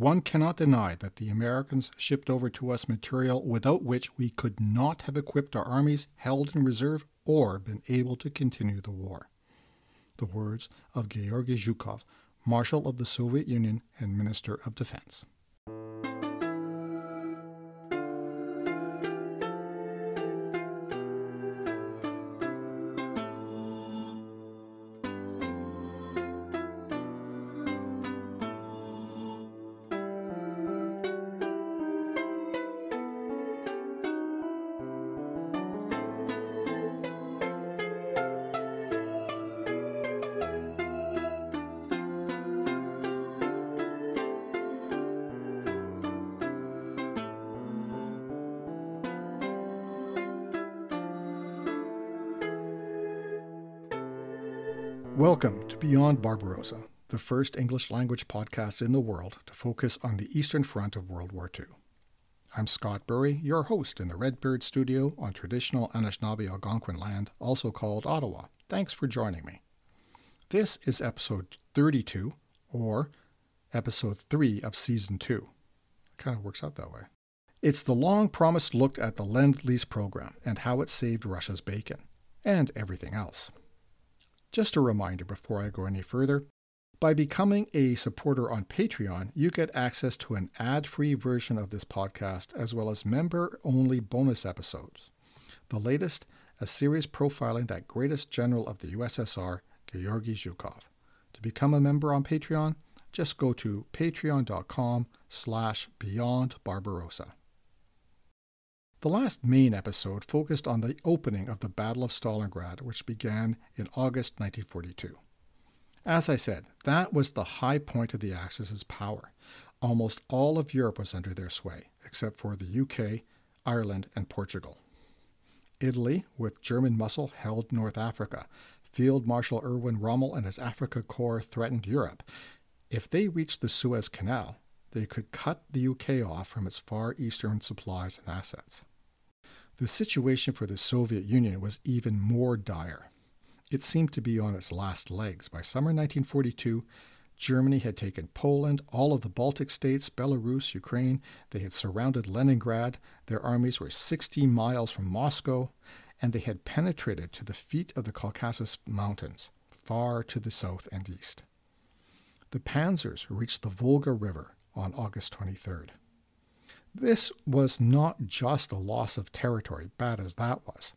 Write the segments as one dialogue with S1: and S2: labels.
S1: one cannot deny that the Americans shipped over to us material without which we could not have equipped our armies, held in reserve, or been able to continue the war. The words of Georgy Zhukov, Marshal of the Soviet Union and Minister of Defense. Beyond Barbarossa, the first English language podcast in the world to focus on the Eastern Front of World War II. I'm Scott Bury, your host in the Redbird Studio on traditional Anishinaabe Algonquin land, also called Ottawa. Thanks for joining me. This is episode 32, or episode 3 of season 2. It kind of works out that way. It's the long promised look at the Lend Lease program and how it saved Russia's bacon, and everything else. Just a reminder before I go any further by becoming a supporter on Patreon, you get access to an ad free version of this podcast as well as member only bonus episodes. The latest, a series profiling that greatest general of the USSR, Georgy Zhukov. To become a member on Patreon, just go to patreon.com slash beyond Barbarossa. The last main episode focused on the opening of the Battle of Stalingrad, which began in August 1942. As I said, that was the high point of the Axis's power. Almost all of Europe was under their sway, except for the UK, Ireland, and Portugal. Italy, with German muscle, held North Africa. Field Marshal Erwin Rommel and his Africa Corps threatened Europe. If they reached the Suez Canal, they could cut the UK off from its far eastern supplies and assets. The situation for the Soviet Union was even more dire. It seemed to be on its last legs. By summer 1942, Germany had taken Poland, all of the Baltic states, Belarus, Ukraine. They had surrounded Leningrad. Their armies were 60 miles from Moscow, and they had penetrated to the feet of the Caucasus Mountains, far to the south and east. The panzers reached the Volga River on August 23rd. This was not just a loss of territory, bad as that was.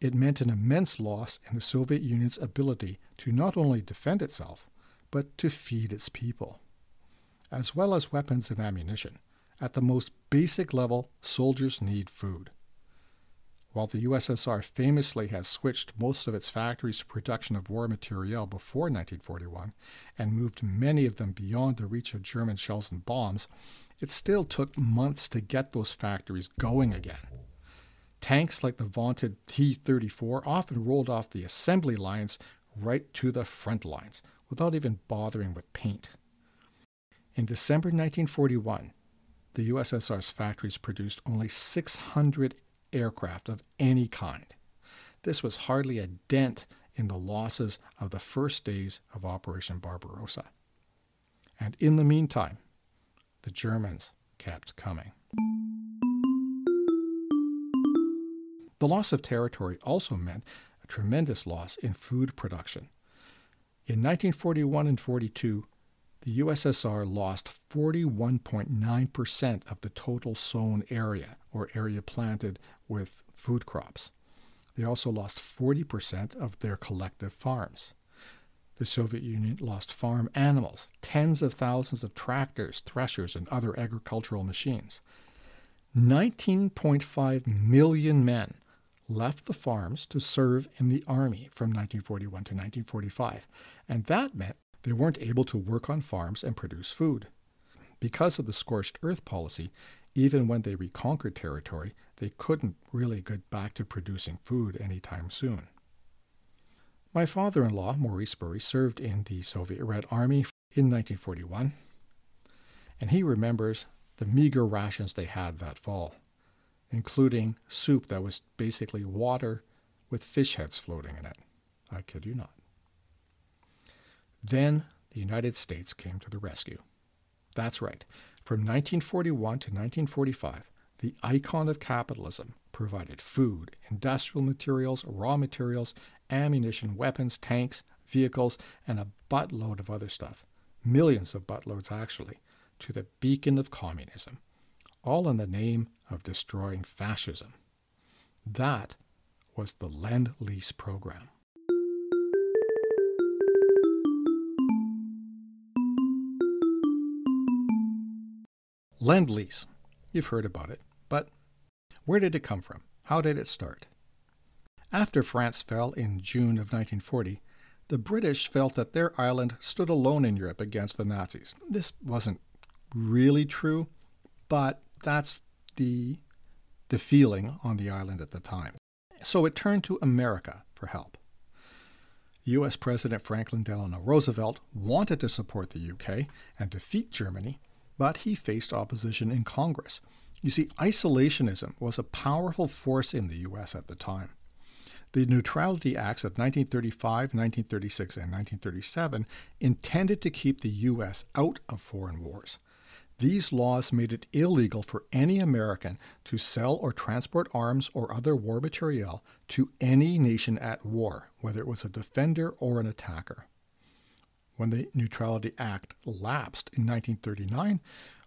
S1: It meant an immense loss in the Soviet Union's ability to not only defend itself, but to feed its people. As well as weapons and ammunition, at the most basic level, soldiers need food. While the USSR famously has switched most of its factories to production of war materiel before 1941 and moved many of them beyond the reach of German shells and bombs, it still took months to get those factories going again. Tanks like the vaunted T 34 often rolled off the assembly lines right to the front lines without even bothering with paint. In December 1941, the USSR's factories produced only 600 aircraft of any kind. This was hardly a dent in the losses of the first days of Operation Barbarossa. And in the meantime, the Germans kept coming. The loss of territory also meant a tremendous loss in food production. In 1941 and 42, the USSR lost 41.9% of the total sown area, or area planted with food crops. They also lost 40% of their collective farms. The Soviet Union lost farm animals, tens of thousands of tractors, threshers, and other agricultural machines. 19.5 million men left the farms to serve in the army from 1941 to 1945, and that meant they weren't able to work on farms and produce food. Because of the scorched earth policy, even when they reconquered territory, they couldn't really get back to producing food anytime soon. My father in law, Maurice Bury, served in the Soviet Red Army in 1941, and he remembers the meager rations they had that fall, including soup that was basically water with fish heads floating in it. I kid you not. Then the United States came to the rescue. That's right. From 1941 to 1945, the icon of capitalism provided food, industrial materials, raw materials, ammunition, weapons, tanks, vehicles, and a buttload of other stuff. Millions of buttloads, actually, to the beacon of communism, all in the name of destroying fascism. That was the Lend Lease program. Lend Lease. You've heard about it, but where did it come from? How did it start? After France fell in June of 1940, the British felt that their island stood alone in Europe against the Nazis. This wasn't really true, but that's the, the feeling on the island at the time. So it turned to America for help. U.S. President Franklin Delano Roosevelt wanted to support the UK and defeat Germany, but he faced opposition in Congress. You see, isolationism was a powerful force in the U.S. at the time. The Neutrality Acts of 1935, 1936, and 1937 intended to keep the U.S. out of foreign wars. These laws made it illegal for any American to sell or transport arms or other war material to any nation at war, whether it was a defender or an attacker. When the Neutrality Act lapsed in 1939,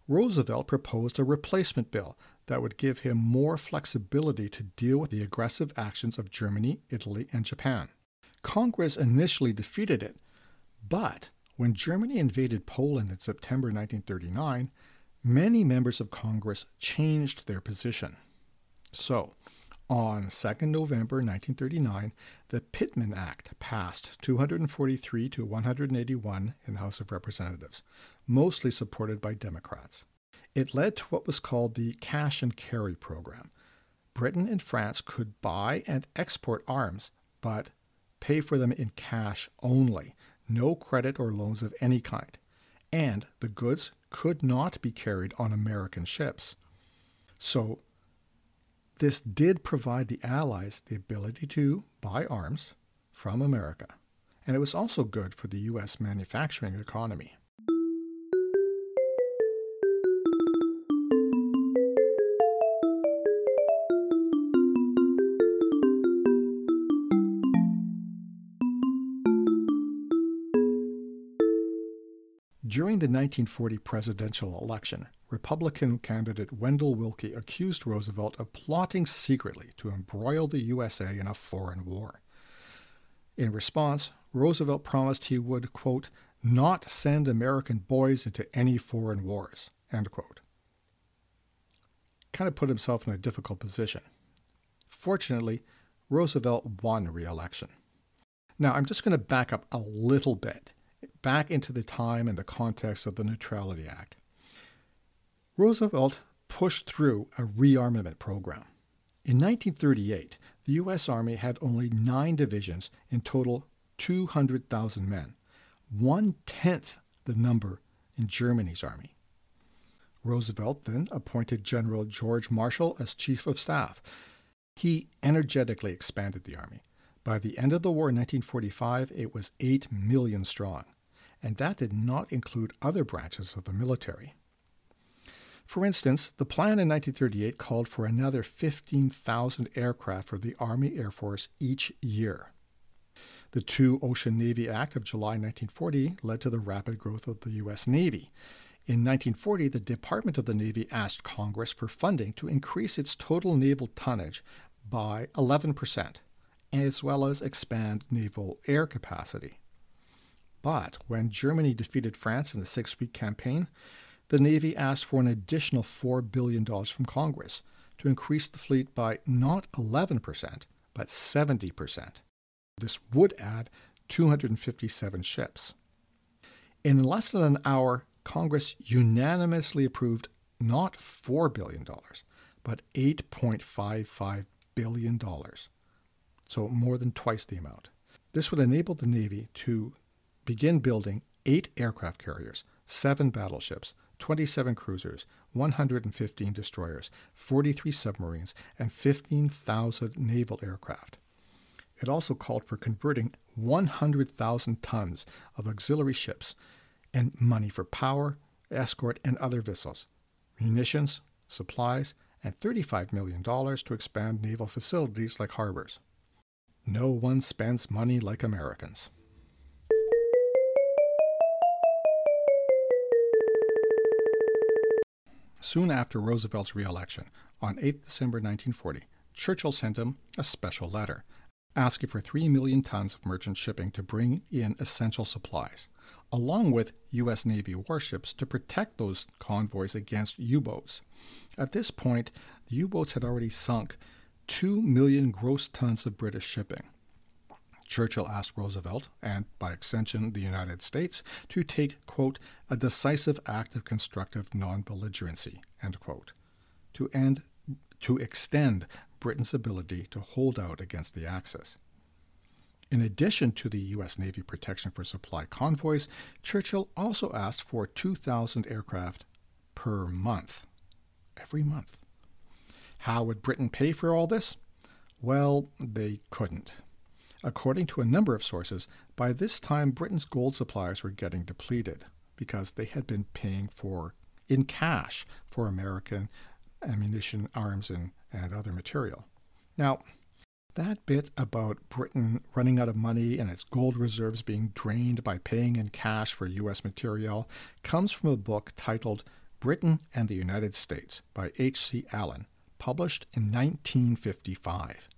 S1: Roosevelt proposed a replacement bill that would give him more flexibility to deal with the aggressive actions of Germany, Italy, and Japan. Congress initially defeated it, but when Germany invaded Poland in September 1939, many members of Congress changed their position. So, on 2 November 1939, the Pittman Act passed 243 to 181 in the House of Representatives, mostly supported by Democrats. It led to what was called the cash and carry program. Britain and France could buy and export arms, but pay for them in cash only, no credit or loans of any kind. And the goods could not be carried on American ships. So this did provide the Allies the ability to buy arms from America, and it was also good for the U.S. manufacturing economy. The 1940 presidential election, Republican candidate Wendell Willkie accused Roosevelt of plotting secretly to embroil the USA in a foreign war. In response, Roosevelt promised he would, quote, not send American boys into any foreign wars, end quote. Kind of put himself in a difficult position. Fortunately, Roosevelt won re election. Now, I'm just going to back up a little bit, back into the time and the context of the Neutrality Act. Roosevelt pushed through a rearmament program. In 1938, the U.S. Army had only nine divisions, in total 200,000 men, one tenth the number in Germany's army. Roosevelt then appointed General George Marshall as Chief of Staff. He energetically expanded the army. By the end of the war in 1945, it was 8 million strong, and that did not include other branches of the military. For instance, the plan in 1938 called for another 15,000 aircraft for the Army Air Force each year. The Two Ocean Navy Act of July 1940 led to the rapid growth of the U.S. Navy. In 1940, the Department of the Navy asked Congress for funding to increase its total naval tonnage by 11%, as well as expand naval air capacity. But when Germany defeated France in the six week campaign, the Navy asked for an additional $4 billion from Congress to increase the fleet by not 11%, but 70%. This would add 257 ships. In less than an hour, Congress unanimously approved not $4 billion, but $8.55 billion. So more than twice the amount. This would enable the Navy to begin building eight aircraft carriers, seven battleships, 27 cruisers, 115 destroyers, 43 submarines, and 15,000 naval aircraft. It also called for converting 100,000 tons of auxiliary ships and money for power, escort, and other vessels, munitions, supplies, and $35 million to expand naval facilities like harbors. No one spends money like Americans. Soon after Roosevelt's reelection, on 8 December 1940, Churchill sent him a special letter asking for 3 million tons of merchant shipping to bring in essential supplies, along with U.S. Navy warships to protect those convoys against U boats. At this point, the U boats had already sunk 2 million gross tons of British shipping. Churchill asked Roosevelt, and by extension the United States, to take, quote, a decisive act of constructive non belligerency, end quote, to end to extend Britain's ability to hold out against the Axis. In addition to the U.S. Navy protection for supply convoys, Churchill also asked for 2,000 aircraft per month. Every month. How would Britain pay for all this? Well, they couldn't. According to a number of sources, by this time Britain's gold supplies were getting depleted because they had been paying for in cash for American ammunition, arms, and, and other material. Now, that bit about Britain running out of money and its gold reserves being drained by paying in cash for U.S. material comes from a book titled Britain and the United States by H.C. Allen, published in 1955.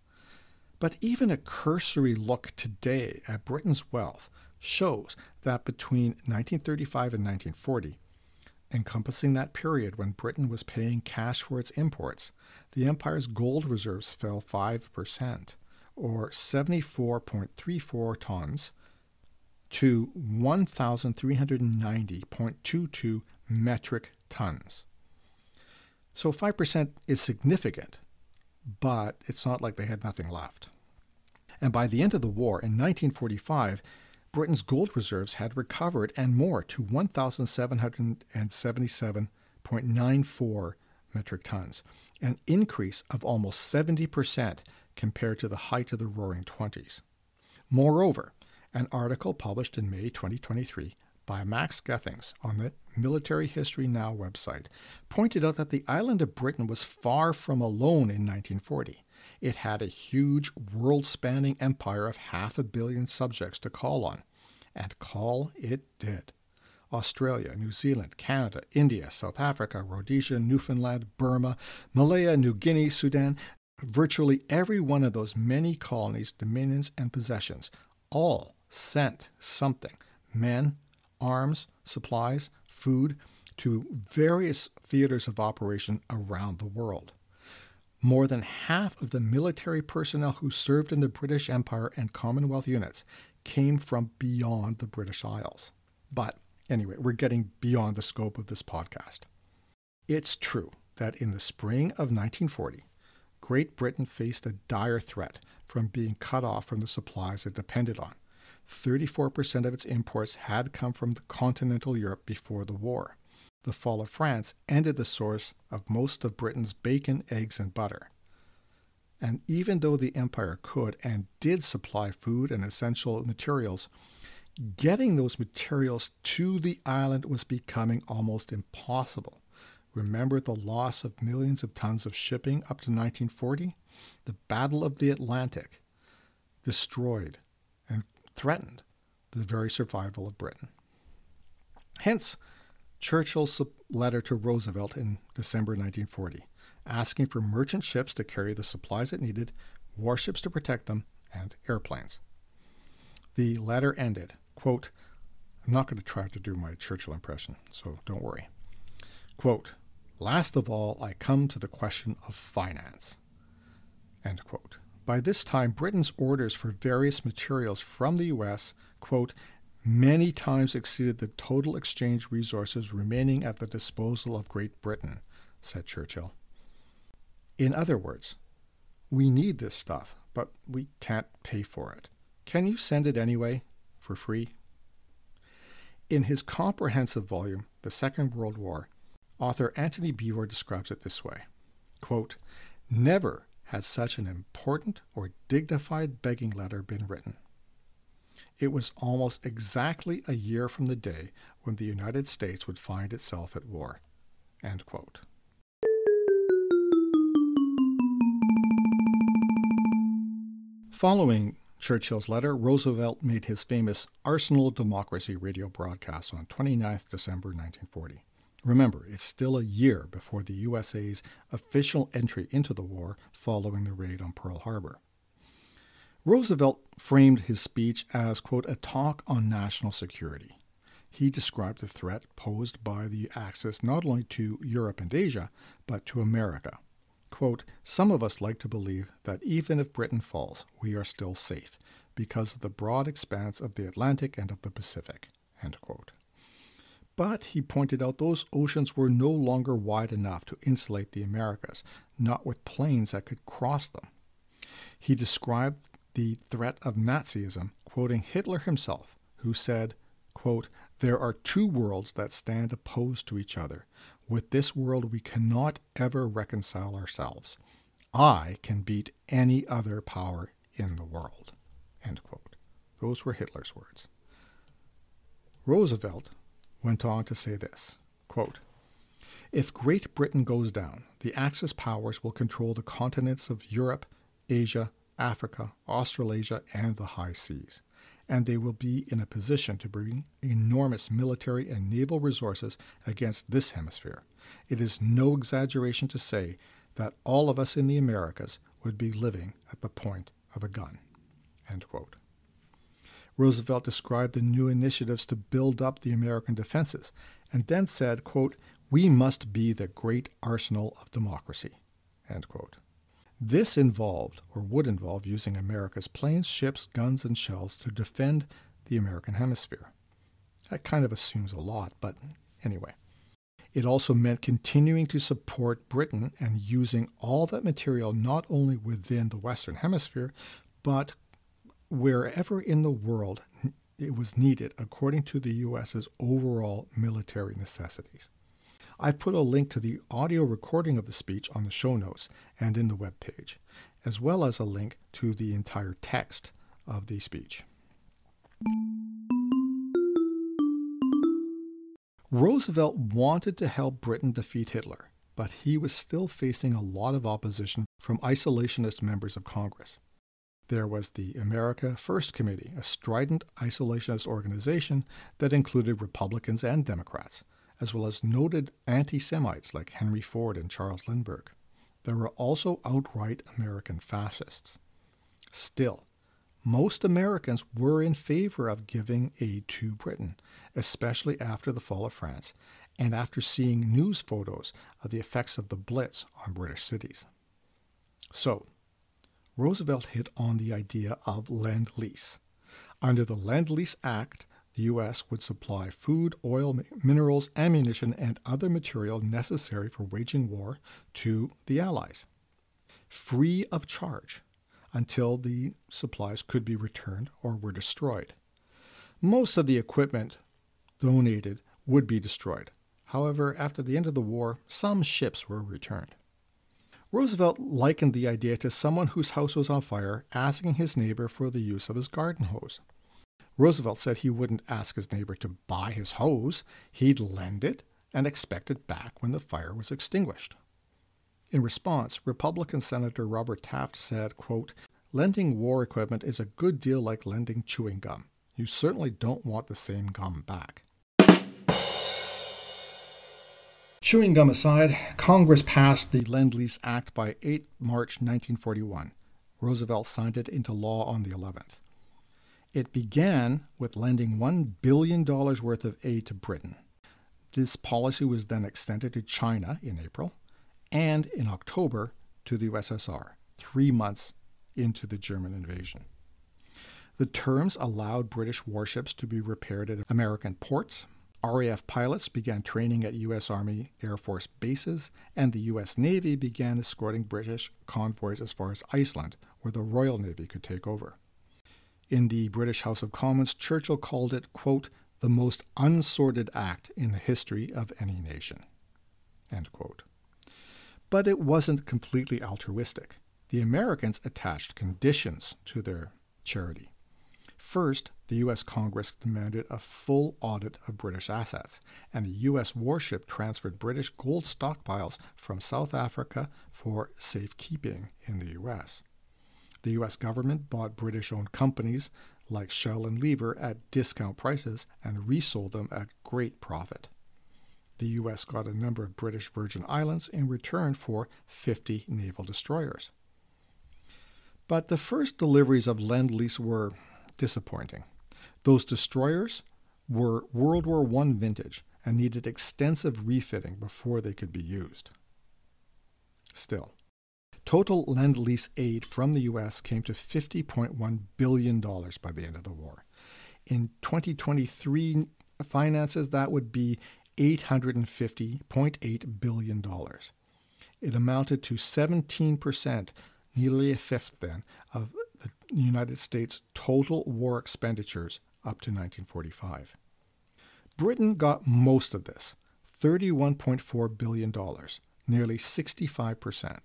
S1: But even a cursory look today at Britain's wealth shows that between 1935 and 1940, encompassing that period when Britain was paying cash for its imports, the empire's gold reserves fell 5%, or 74.34 tons, to 1,390.22 metric tons. So 5% is significant, but it's not like they had nothing left. And by the end of the war in 1945, Britain's gold reserves had recovered and more to 1,777.94 metric tons, an increase of almost 70% compared to the height of the Roaring Twenties. Moreover, an article published in May 2023 by Max Gethings on the Military History Now website pointed out that the island of Britain was far from alone in 1940. It had a huge world spanning empire of half a billion subjects to call on. And call it did. Australia, New Zealand, Canada, India, South Africa, Rhodesia, Newfoundland, Burma, Malaya, New Guinea, Sudan, virtually every one of those many colonies, dominions, and possessions all sent something men, arms, supplies, food to various theaters of operation around the world. More than half of the military personnel who served in the British Empire and Commonwealth units came from beyond the British Isles. But anyway, we're getting beyond the scope of this podcast. It's true that in the spring of 1940, Great Britain faced a dire threat from being cut off from the supplies it depended on. 34% of its imports had come from continental Europe before the war the fall of France ended the source of most of Britain's bacon, eggs, and butter. And even though the empire could and did supply food and essential materials, getting those materials to the island was becoming almost impossible. Remember the loss of millions of tons of shipping up to 1940? The Battle of the Atlantic destroyed and threatened the very survival of Britain. Hence, Churchill's letter to Roosevelt in December 1940, asking for merchant ships to carry the supplies it needed, warships to protect them, and airplanes. The letter ended, quote, I'm not going to try to do my Churchill impression, so don't worry. Quote, Last of all, I come to the question of finance. End quote. By this time, Britain's orders for various materials from the U.S., quote, many times exceeded the total exchange resources remaining at the disposal of Great Britain, said Churchill. In other words, we need this stuff, but we can't pay for it. Can you send it anyway, for free? In his comprehensive volume, The Second World War, author Antony Beevor describes it this way quote, Never has such an important or dignified begging letter been written. It was almost exactly a year from the day when the United States would find itself at war. Following Churchill's letter, Roosevelt made his famous Arsenal Democracy radio broadcast on 29 December 1940. Remember, it's still a year before the USA's official entry into the war following the raid on Pearl Harbor. Roosevelt framed his speech as, quote, a talk on national security. He described the threat posed by the Axis not only to Europe and Asia, but to America. Quote, Some of us like to believe that even if Britain falls, we are still safe because of the broad expanse of the Atlantic and of the Pacific. End quote. But he pointed out those oceans were no longer wide enough to insulate the Americas, not with planes that could cross them. He described the threat of Nazism, quoting Hitler himself, who said, quote, There are two worlds that stand opposed to each other. With this world, we cannot ever reconcile ourselves. I can beat any other power in the world. End quote. Those were Hitler's words. Roosevelt went on to say this quote, If Great Britain goes down, the Axis powers will control the continents of Europe, Asia, Africa, Australasia, and the high seas, and they will be in a position to bring enormous military and naval resources against this hemisphere. It is no exaggeration to say that all of us in the Americas would be living at the point of a gun. Roosevelt described the new initiatives to build up the American defenses and then said, quote, We must be the great arsenal of democracy. End quote. This involved, or would involve, using America's planes, ships, guns, and shells to defend the American hemisphere. That kind of assumes a lot, but anyway. It also meant continuing to support Britain and using all that material not only within the Western Hemisphere, but wherever in the world it was needed according to the US's overall military necessities. I've put a link to the audio recording of the speech on the show notes and in the web page, as well as a link to the entire text of the speech. Roosevelt wanted to help Britain defeat Hitler, but he was still facing a lot of opposition from isolationist members of Congress. There was the America First Committee, a strident isolationist organization that included Republicans and Democrats as well as noted anti Semites like Henry Ford and Charles Lindbergh. There were also outright American fascists. Still, most Americans were in favor of giving aid to Britain, especially after the fall of France and after seeing news photos of the effects of the Blitz on British cities. So, Roosevelt hit on the idea of Lend Lease. Under the Lend Lease Act, the U.S. would supply food, oil, minerals, ammunition, and other material necessary for waging war to the Allies, free of charge until the supplies could be returned or were destroyed. Most of the equipment donated would be destroyed. However, after the end of the war, some ships were returned. Roosevelt likened the idea to someone whose house was on fire asking his neighbor for the use of his garden hose. Roosevelt said he wouldn't ask his neighbor to buy his hose, he'd lend it and expect it back when the fire was extinguished. In response, Republican Senator Robert Taft said, quote, Lending war equipment is a good deal like lending chewing gum. You certainly don't want the same gum back. Chewing gum aside, Congress passed the Lend Lease Act by 8 March 1941. Roosevelt signed it into law on the 11th. It began with lending $1 billion worth of aid to Britain. This policy was then extended to China in April and in October to the USSR, three months into the German invasion. The terms allowed British warships to be repaired at American ports. RAF pilots began training at U.S. Army Air Force bases, and the U.S. Navy began escorting British convoys as far as Iceland, where the Royal Navy could take over. In the British House of Commons, Churchill called it, quote, the most unsorted act in the history of any nation. End quote. But it wasn't completely altruistic. The Americans attached conditions to their charity. First, the U.S. Congress demanded a full audit of British assets, and a U.S. warship transferred British gold stockpiles from South Africa for safekeeping in the U.S. The U.S. government bought British owned companies like Shell and Lever at discount prices and resold them at great profit. The U.S. got a number of British Virgin Islands in return for 50 naval destroyers. But the first deliveries of Lend Lease were disappointing. Those destroyers were World War I vintage and needed extensive refitting before they could be used. Still, total Lend Lease aid from the U.S. came to $50.1 billion by the end of the war. In 2023 finances, that would be $850.8 billion. It amounted to 17%, nearly a fifth then, of the United States' total war expenditures up to 1945. Britain got most of this, $31.4 billion, nearly 65%.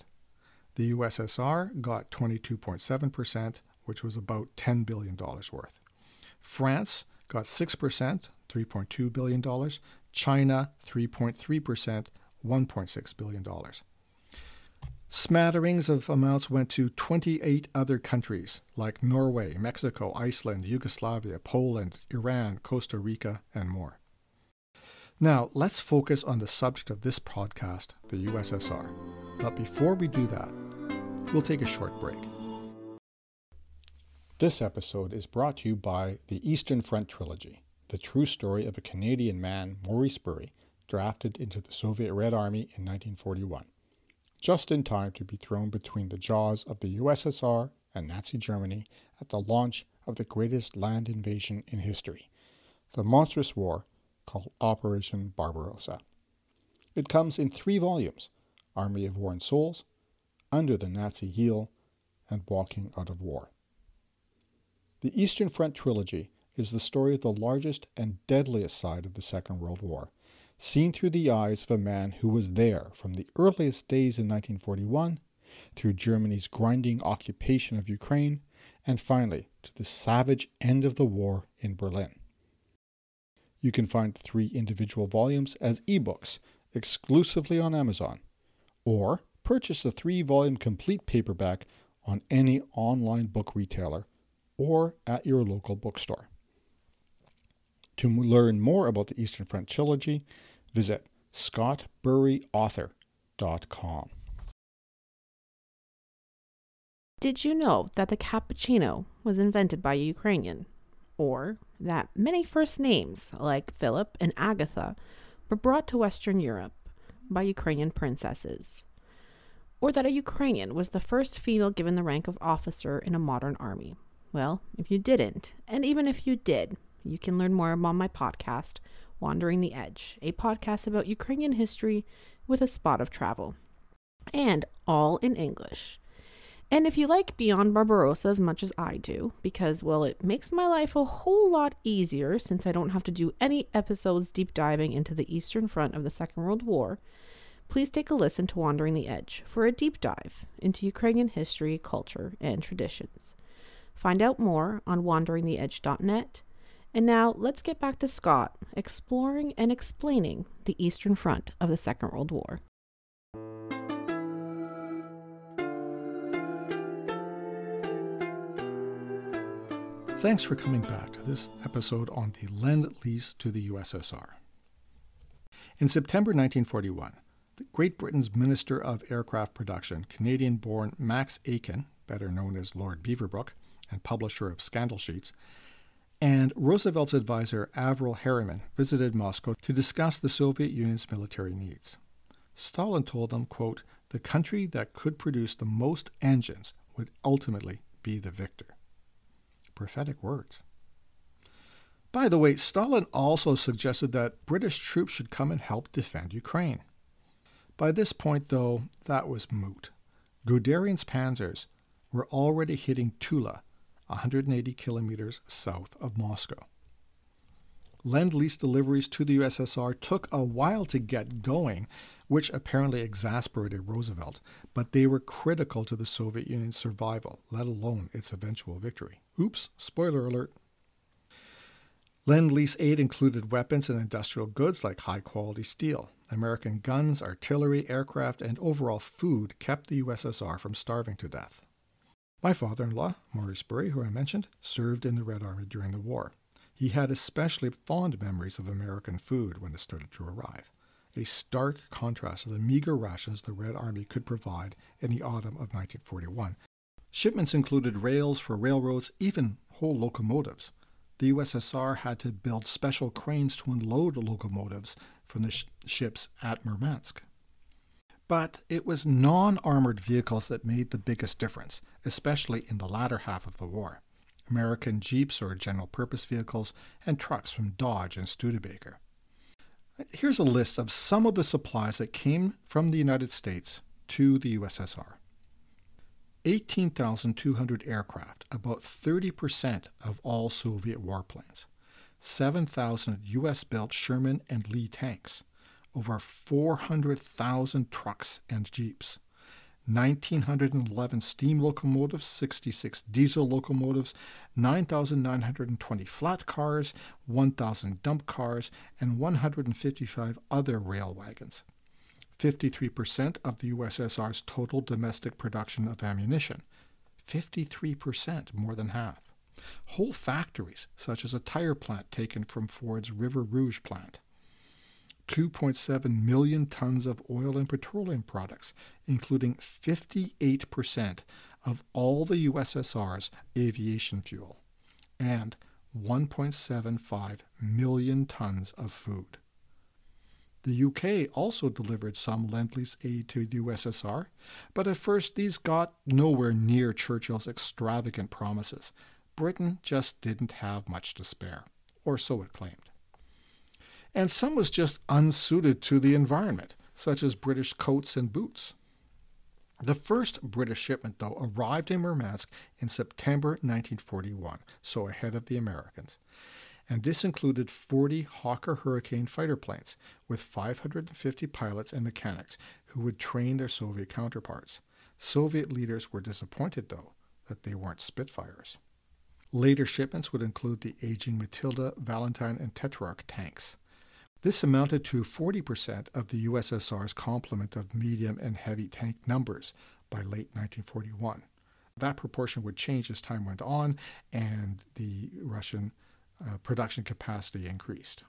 S1: The USSR got 22.7%, which was about $10 billion worth. France got 6%, $3.2 billion. China, 3.3%, $1.6 billion. Smatterings of amounts went to 28 other countries like Norway, Mexico, Iceland, Yugoslavia, Poland, Iran, Costa Rica, and more. Now, let's focus on the subject of this podcast, the USSR. But before we do that, we'll take a short break. This episode is brought to you by the Eastern Front Trilogy, the true story of a Canadian man, Maurice Bury, drafted into the Soviet Red Army in 1941 just in time to be thrown between the jaws of the USSR and Nazi Germany at the launch of the greatest land invasion in history, the monstrous war called Operation Barbarossa. It comes in three volumes Army of Worn Souls, Under the Nazi Heel, and Walking Out of War. The Eastern Front trilogy is the story of the largest and deadliest side of the Second World War seen through the eyes of a man who was there from the earliest days in 1941 through Germany's grinding occupation of Ukraine and finally to the savage end of the war in Berlin. You can find three individual volumes as ebooks exclusively on Amazon, or purchase the three volume complete paperback on any online book retailer or at your local bookstore. To learn more about the Eastern Front Trilogy, visit scottburyauthor.com.
S2: Did you know that the cappuccino was invented by a Ukrainian? Or that many first names, like Philip and Agatha, were brought to Western Europe by Ukrainian princesses? Or that a Ukrainian was the first female given the rank of officer in a modern army? Well, if you didn't, and even if you did, you can learn more on my podcast, Wandering the Edge, a podcast about Ukrainian history with a spot of travel. And all in English. And if you like Beyond Barbarossa as much as I do, because, well, it makes my life a whole lot easier since I don't have to do any episodes deep diving into the Eastern Front of the Second World War, please take a listen to Wandering the Edge for a deep dive into Ukrainian history, culture, and traditions. Find out more on wanderingtheedge.net and now let's get back to Scott exploring and explaining the Eastern Front of the Second World War.
S1: Thanks for coming back to this episode on the Lend Lease to the USSR. In September 1941, Great Britain's Minister of Aircraft Production, Canadian born Max Aitken, better known as Lord Beaverbrook, and publisher of Scandal Sheets, and Roosevelt's advisor Averell Harriman visited Moscow to discuss the Soviet Union's military needs. Stalin told them, quote, the country that could produce the most engines would ultimately be the victor. Prophetic words. By the way, Stalin also suggested that British troops should come and help defend Ukraine. By this point, though, that was moot. Guderian's panzers were already hitting Tula 180 kilometers south of Moscow. Lend lease deliveries to the USSR took a while to get going, which apparently exasperated Roosevelt, but they were critical to the Soviet Union's survival, let alone its eventual victory. Oops, spoiler alert. Lend Lease aid included weapons and industrial goods like high quality steel. American guns, artillery, aircraft, and overall food kept the USSR from starving to death. My father in law, Maurice Bury, who I mentioned, served in the Red Army during the war. He had especially fond memories of American food when it started to arrive, a stark contrast to the meager rations the Red Army could provide in the autumn of 1941. Shipments included rails for railroads, even whole locomotives. The USSR had to build special cranes to unload locomotives from the sh- ships at Murmansk. But it was non armored vehicles that made the biggest difference, especially in the latter half of the war. American Jeeps or general purpose vehicles, and trucks from Dodge and Studebaker. Here's a list of some of the supplies that came from the United States to the USSR 18,200 aircraft, about 30% of all Soviet warplanes, 7,000 US built Sherman and Lee tanks, over 400,000 trucks and jeeps, 1,911 steam locomotives, 66 diesel locomotives, 9,920 flat cars, 1,000 dump cars, and 155 other rail wagons. 53% of the USSR's total domestic production of ammunition. 53%, more than half. Whole factories, such as a tire plant taken from Ford's River Rouge plant. 2.7 million tons of oil and petroleum products, including 58% of all the USSR's aviation fuel, and 1.75 million tons of food. The UK also delivered some Lend Lease aid to the USSR, but at first these got nowhere near Churchill's extravagant promises. Britain just didn't have much to spare, or so it claimed and some was just unsuited to the environment, such as British coats and boots. The first British shipment, though, arrived in Murmansk in September 1941, so ahead of the Americans. And this included 40 Hawker Hurricane fighter planes with 550 pilots and mechanics who would train their Soviet counterparts. Soviet leaders were disappointed, though, that they weren't Spitfires. Later shipments would include the aging Matilda, Valentine, and Tetrarch tanks. This amounted to 40% of the USSR's complement of medium and heavy tank numbers by late 1941. That proportion would change as time went on and the Russian uh, production capacity increased.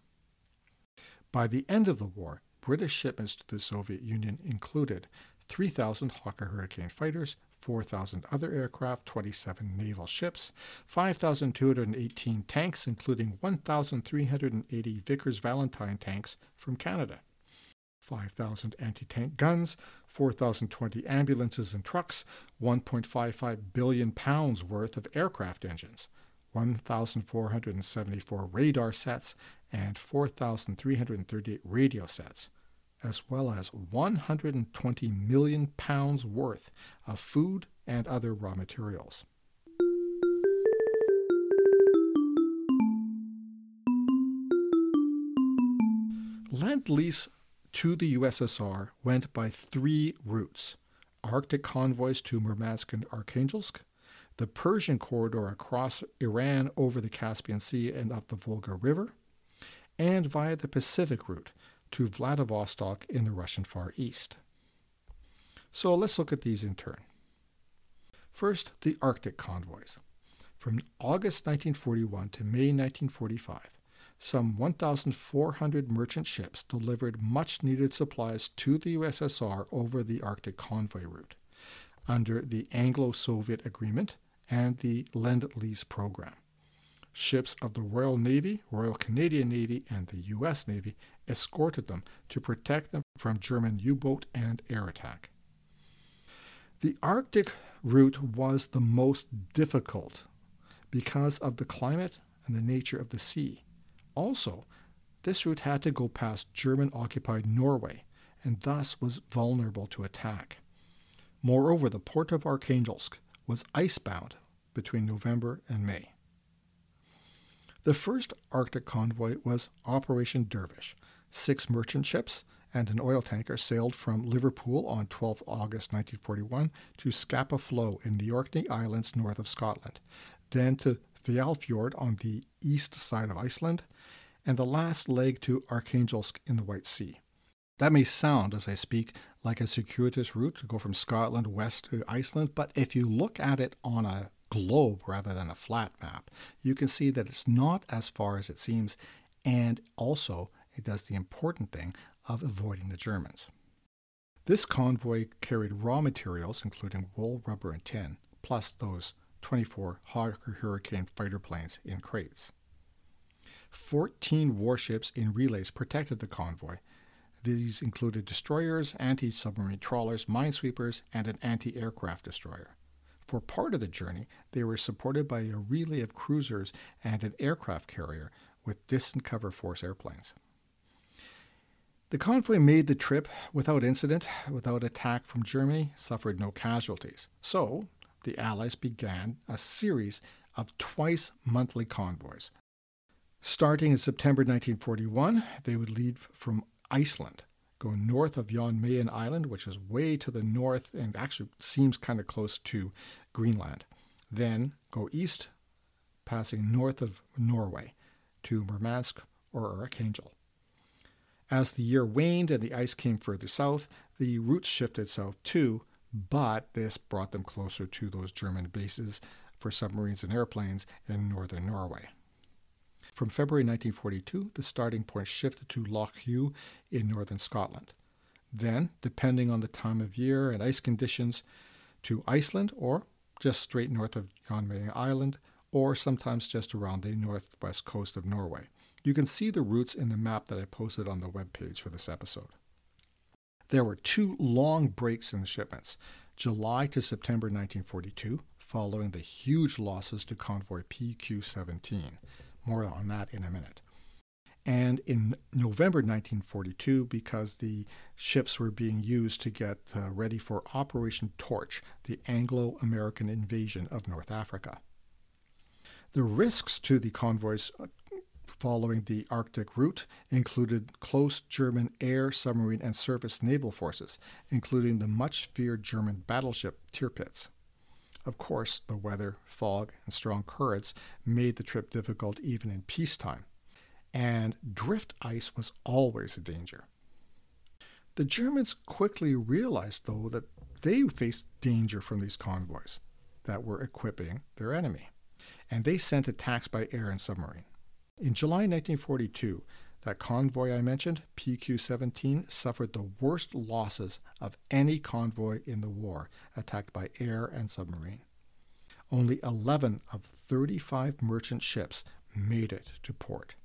S1: By the end of the war, British shipments to the Soviet Union included 3,000 Hawker Hurricane fighters, 4,000 other aircraft, 27 naval ships, 5,218 tanks, including 1,380 Vickers Valentine tanks from Canada, 5,000 anti tank guns, 4,020 ambulances and trucks, 1.55 billion pounds worth of aircraft engines, 1,474 radar sets, and 4,338 radio sets as well as 120 million pounds worth of food and other raw materials. Lend lease to the USSR went by three routes Arctic convoys to Murmansk and Arkhangelsk, the Persian corridor across Iran over the Caspian Sea and up the Volga River, and via the Pacific route to Vladivostok in the Russian Far East. So let's look at these in turn. First, the Arctic convoys. From August 1941 to May 1945, some 1,400 merchant ships delivered much needed supplies to the USSR over the Arctic convoy route under the Anglo Soviet Agreement and the Lend Lease program. Ships of the Royal Navy, Royal Canadian Navy, and the U.S. Navy escorted them to protect them from German U boat and air attack. The Arctic route was the most difficult because of the climate and the nature of the sea. Also, this route had to go past German occupied Norway and thus was vulnerable to attack. Moreover, the port of Arkhangelsk was icebound between November and May. The first Arctic convoy was Operation Dervish. Six merchant ships and an oil tanker sailed from Liverpool on 12 August 1941 to Scapa Flow in the Orkney Islands north of Scotland, then to the on the east side of Iceland, and the last leg to Arkhangelsk in the White Sea. That may sound, as I speak, like a circuitous route to go from Scotland west to Iceland, but if you look at it on a globe rather than a flat map, you can see that it's not as far as it seems, and also it does the important thing of avoiding the Germans. This convoy carried raw materials, including wool, rubber, and tin, plus those 24 Hawker Hurricane fighter planes in crates. 14 warships in relays protected the convoy. These included destroyers, anti submarine trawlers, minesweepers, and an anti aircraft destroyer. For part of the journey, they were supported by a relay of cruisers and an aircraft carrier with distant cover force airplanes. The convoy made the trip without incident, without attack from Germany, suffered no casualties. So, the Allies began a series of twice monthly convoys. Starting in September 1941, they would leave from Iceland, go north of Jan Mayen Island, which is way to the north and actually seems kind of close to Greenland. Then go east, passing north of Norway to Murmansk or Archangel. As the year waned and the ice came further south, the routes shifted south too, but this brought them closer to those German bases for submarines and airplanes in northern Norway. From February 1942, the starting point shifted to Lough Neagh in northern Scotland. Then, depending on the time of year and ice conditions, to Iceland or just straight north of Mayen Island, or sometimes just around the northwest coast of Norway. You can see the routes in the map that I posted on the web page for this episode. There were two long breaks in the shipments July to September 1942, following the huge losses to convoy PQ 17. More on that in a minute. And in November 1942, because the ships were being used to get uh, ready for Operation Torch, the Anglo American invasion of North Africa. The risks to the convoys uh, following the Arctic route included close German air, submarine, and surface naval forces, including the much feared German battleship Tirpitz. Of course, the weather, fog, and strong currents made the trip difficult even in peacetime, and drift ice was always a danger. The Germans quickly realized, though, that they faced danger from these convoys that were equipping their enemy, and they sent attacks by air and submarine. In July 1942, that convoy I mentioned, PQ 17, suffered the worst losses of any convoy in the war, attacked by air and submarine. Only 11 of 35 merchant ships made it to port.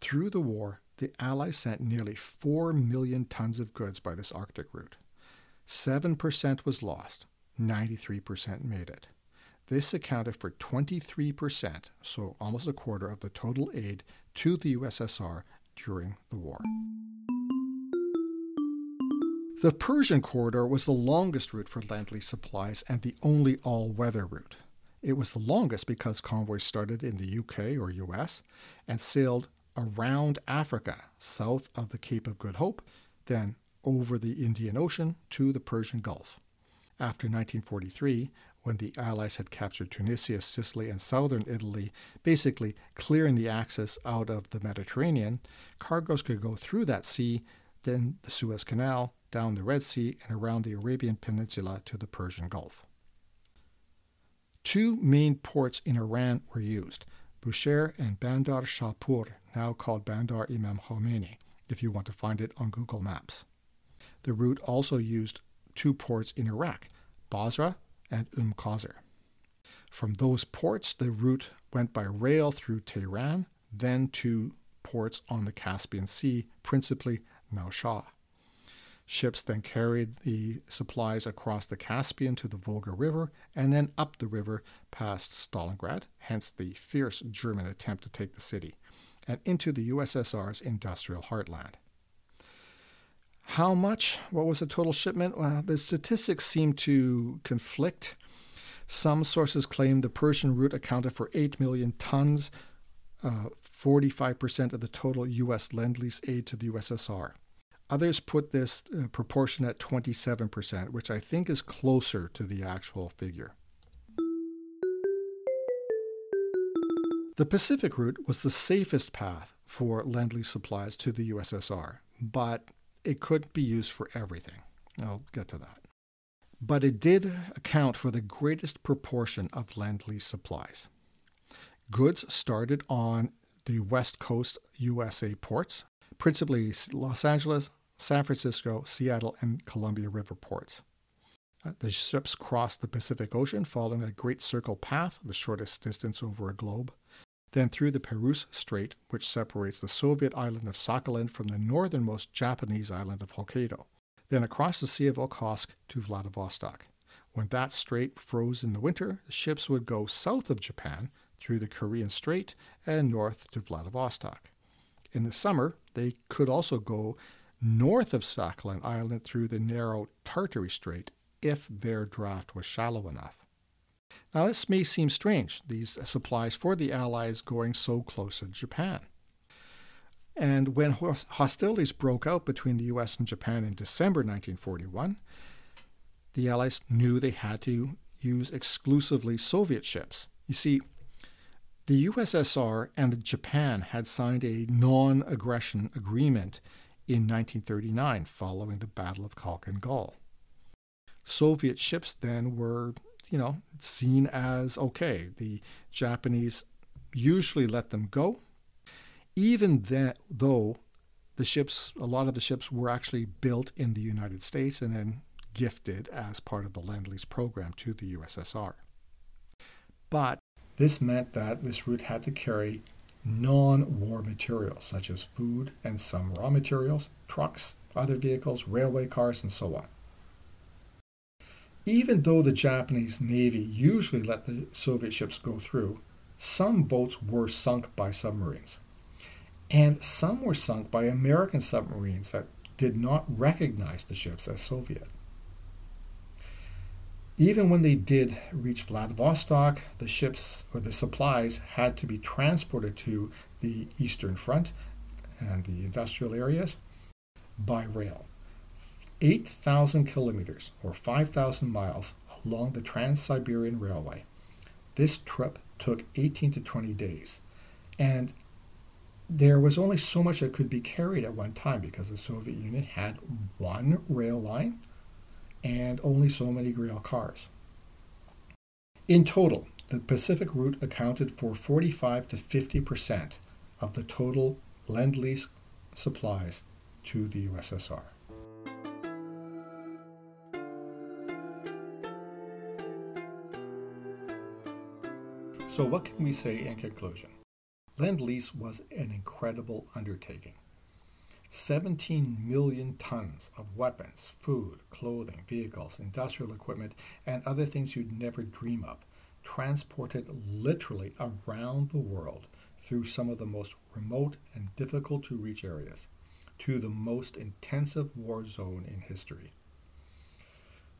S1: Through the war, the Allies sent nearly 4 million tons of goods by this Arctic route. 7% was lost, 93% made it. This accounted for 23%, so almost a quarter of the total aid to the USSR during the war. The Persian corridor was the longest route for Lend supplies and the only all weather route. It was the longest because convoys started in the UK or US and sailed around Africa, south of the Cape of Good Hope, then over the Indian Ocean to the Persian Gulf. After 1943, when the Allies had captured Tunisia, Sicily, and southern Italy, basically clearing the axis out of the Mediterranean, cargoes could go through that sea, then the Suez Canal, down the Red Sea, and around the Arabian Peninsula to the Persian Gulf. Two main ports in Iran were used Bushehr and Bandar Shahpur, now called Bandar Imam Khomeini, if you want to find it on Google Maps. The route also used two ports in Iraq, Basra and Umm Qasr. From those ports, the route went by rail through Tehran, then to ports on the Caspian Sea, principally Nowshahr. Ships then carried the supplies across the Caspian to the Volga River and then up the river past Stalingrad, hence the fierce German attempt to take the city, and into the USSR's industrial heartland. How much? What was the total shipment? Well, the statistics seem to conflict. Some sources claim the Persian route accounted for 8 million tons, uh, 45% of the total U.S. Lend Lease aid to the USSR. Others put this uh, proportion at 27%, which I think is closer to the actual figure. The Pacific route was the safest path for Lend Lease supplies to the USSR, but it couldn't be used for everything. I'll get to that. But it did account for the greatest proportion of Lend Lease supplies. Goods started on the West Coast USA ports, principally Los Angeles, San Francisco, Seattle, and Columbia River ports. Uh, the ships crossed the Pacific Ocean following a Great Circle path, the shortest distance over a globe, then through the Perouse Strait, which separates the Soviet island of Sakhalin from the northernmost Japanese island of Hokkaido, then across the Sea of Okhotsk to Vladivostok. When that strait froze in the winter, the ships would go south of Japan through the Korean Strait and north to Vladivostok. In the summer, they could also go north of Sakhalin Island through the narrow Tartary Strait if their draft was shallow enough. Now, this may seem strange, these supplies for the Allies going so close to Japan. And when hostilities broke out between the US and Japan in December 1941, the Allies knew they had to use exclusively Soviet ships. You see, the USSR and Japan had signed a non aggression agreement in 1939 following the Battle of Khalkhin Gol. Soviet ships then were, you know, seen as okay. The Japanese usually let them go, even that, though the ships, a lot of the ships were actually built in the United States and then gifted as part of the Lend Lease program to the USSR. But this meant that this route had to carry non war materials such as food and some raw materials, trucks, other vehicles, railway cars, and so on. Even though the Japanese Navy usually let the Soviet ships go through, some boats were sunk by submarines. And some were sunk by American submarines that did not recognize the ships as Soviet. Even when they did reach Vladivostok, the ships or the supplies had to be transported to the Eastern Front and the industrial areas by rail. 8,000 kilometers or 5,000 miles along the Trans Siberian Railway. This trip took 18 to 20 days, and there was only so much that could be carried at one time because the Soviet Union had one rail line and only so many rail cars. In total, the Pacific route accounted for 45 to 50 percent of the total Lend Lease supplies to the USSR. So, what can we say in conclusion? Lend Lease was an incredible undertaking. 17 million tons of weapons, food, clothing, vehicles, industrial equipment, and other things you'd never dream of, transported literally around the world through some of the most remote and difficult to reach areas to the most intensive war zone in history.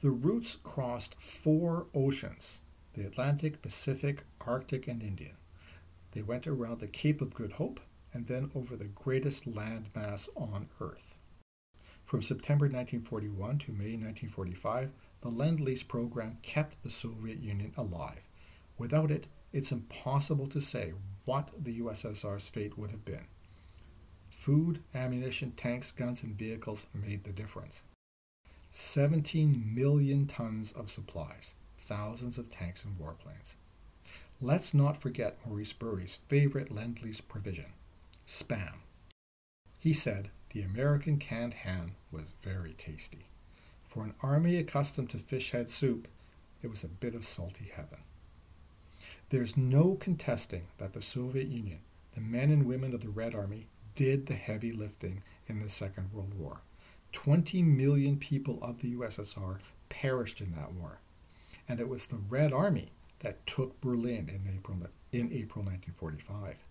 S1: The routes crossed four oceans the Atlantic, Pacific, Arctic, and Indian. They went around the Cape of Good Hope and then over the greatest landmass on Earth. From September 1941 to May 1945, the Lend Lease program kept the Soviet Union alive. Without it, it's impossible to say what the USSR's fate would have been. Food, ammunition, tanks, guns, and vehicles made the difference. 17 million tons of supplies, thousands of tanks and warplanes. Let's not forget Maurice Bury's favorite Lend Lease provision spam. He said the American canned ham was very tasty. For an army accustomed to fish head soup, it was a bit of salty heaven. There's no contesting that the Soviet Union, the men and women of the Red Army, did the heavy lifting in the Second World War. 20 million people of the USSR perished in that war and it was the Red Army that took Berlin in April, in April 1945.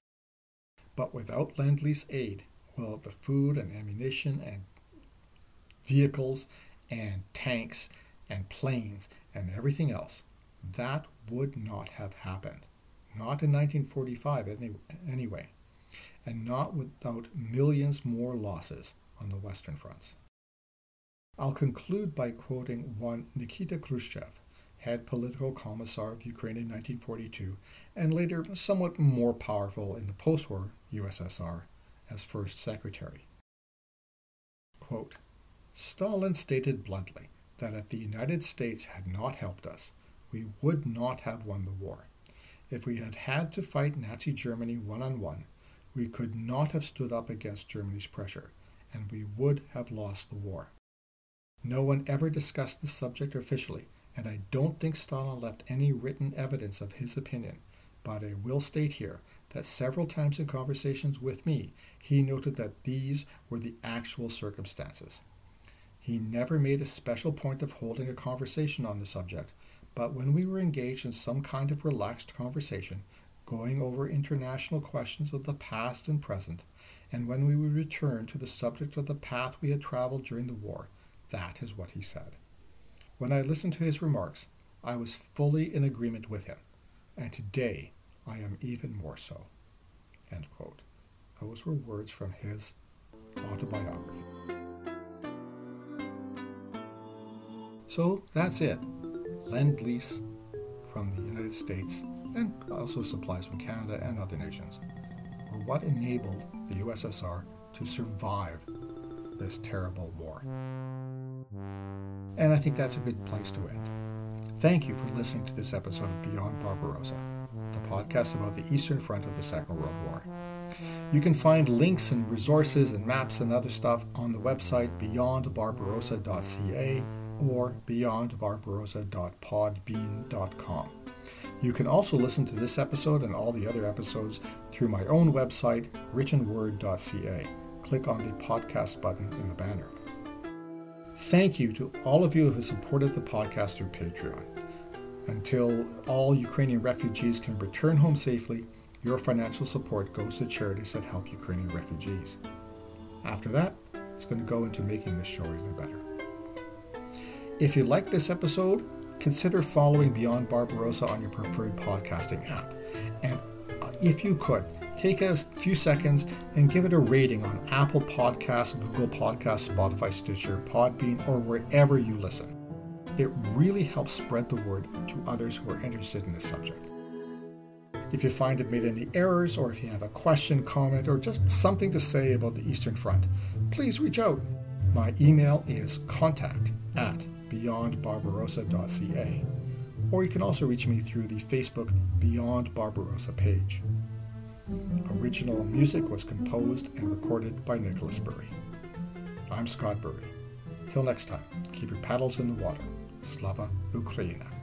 S1: But without Lend Lease aid, well, the food and ammunition and vehicles and tanks and planes and everything else, that would not have happened. Not in 1945 any, anyway, and not without millions more losses on the Western fronts. I'll conclude by quoting one Nikita Khrushchev, head political commissar of Ukraine in 1942, and later somewhat more powerful in the post war USSR as first secretary. Quote, Stalin stated bluntly that if the United States had not helped us, we would not have won the war. If we had had to fight Nazi Germany one on one, we could not have stood up against Germany's pressure, and we would have lost the war. No one ever discussed the subject officially, and I don't think Stalin left any written evidence of his opinion, but I will state here that several times in conversations with me, he noted that these were the actual circumstances. He never made a special point of holding a conversation on the subject, but when we were engaged in some kind of relaxed conversation, going over international questions of the past and present, and when we would return to the subject of the path we had traveled during the war, that is what he said. When I listened to his remarks, I was fully in agreement with him, and today I am even more so. Those were words from his autobiography. So that's it. Lend lease from the United States and also supplies from Canada and other nations were what enabled the USSR to survive this terrible war. And I think that's a good place to end. Thank you for listening to this episode of Beyond Barbarossa, the podcast about the Eastern Front of the Second World War. You can find links and resources and maps and other stuff on the website beyondbarbarossa.ca or beyondbarbarossa.podbean.com. You can also listen to this episode and all the other episodes through my own website, writtenword.ca. Click on the podcast button in the banner. Thank you to all of you who have supported the podcast through Patreon. Until all Ukrainian refugees can return home safely, your financial support goes to charities that help Ukrainian refugees. After that, it's going to go into making this show even better. If you like this episode, consider following Beyond Barbarossa on your preferred podcasting app. And if you could, take a few seconds and give it a rating on Apple Podcasts, Google Podcasts, Spotify, Stitcher, Podbean, or wherever you listen. It really helps spread the word to others who are interested in this subject. If you find it made any errors, or if you have a question, comment, or just something to say about the Eastern Front, please reach out. My email is contact at beyondbarbarossa.ca, or you can also reach me through the Facebook Beyond Barbarossa page. Original music was composed and recorded by Nicholas Bury. I'm Scott Bury. Till next time, keep your paddles in the water. Slava Ukraina.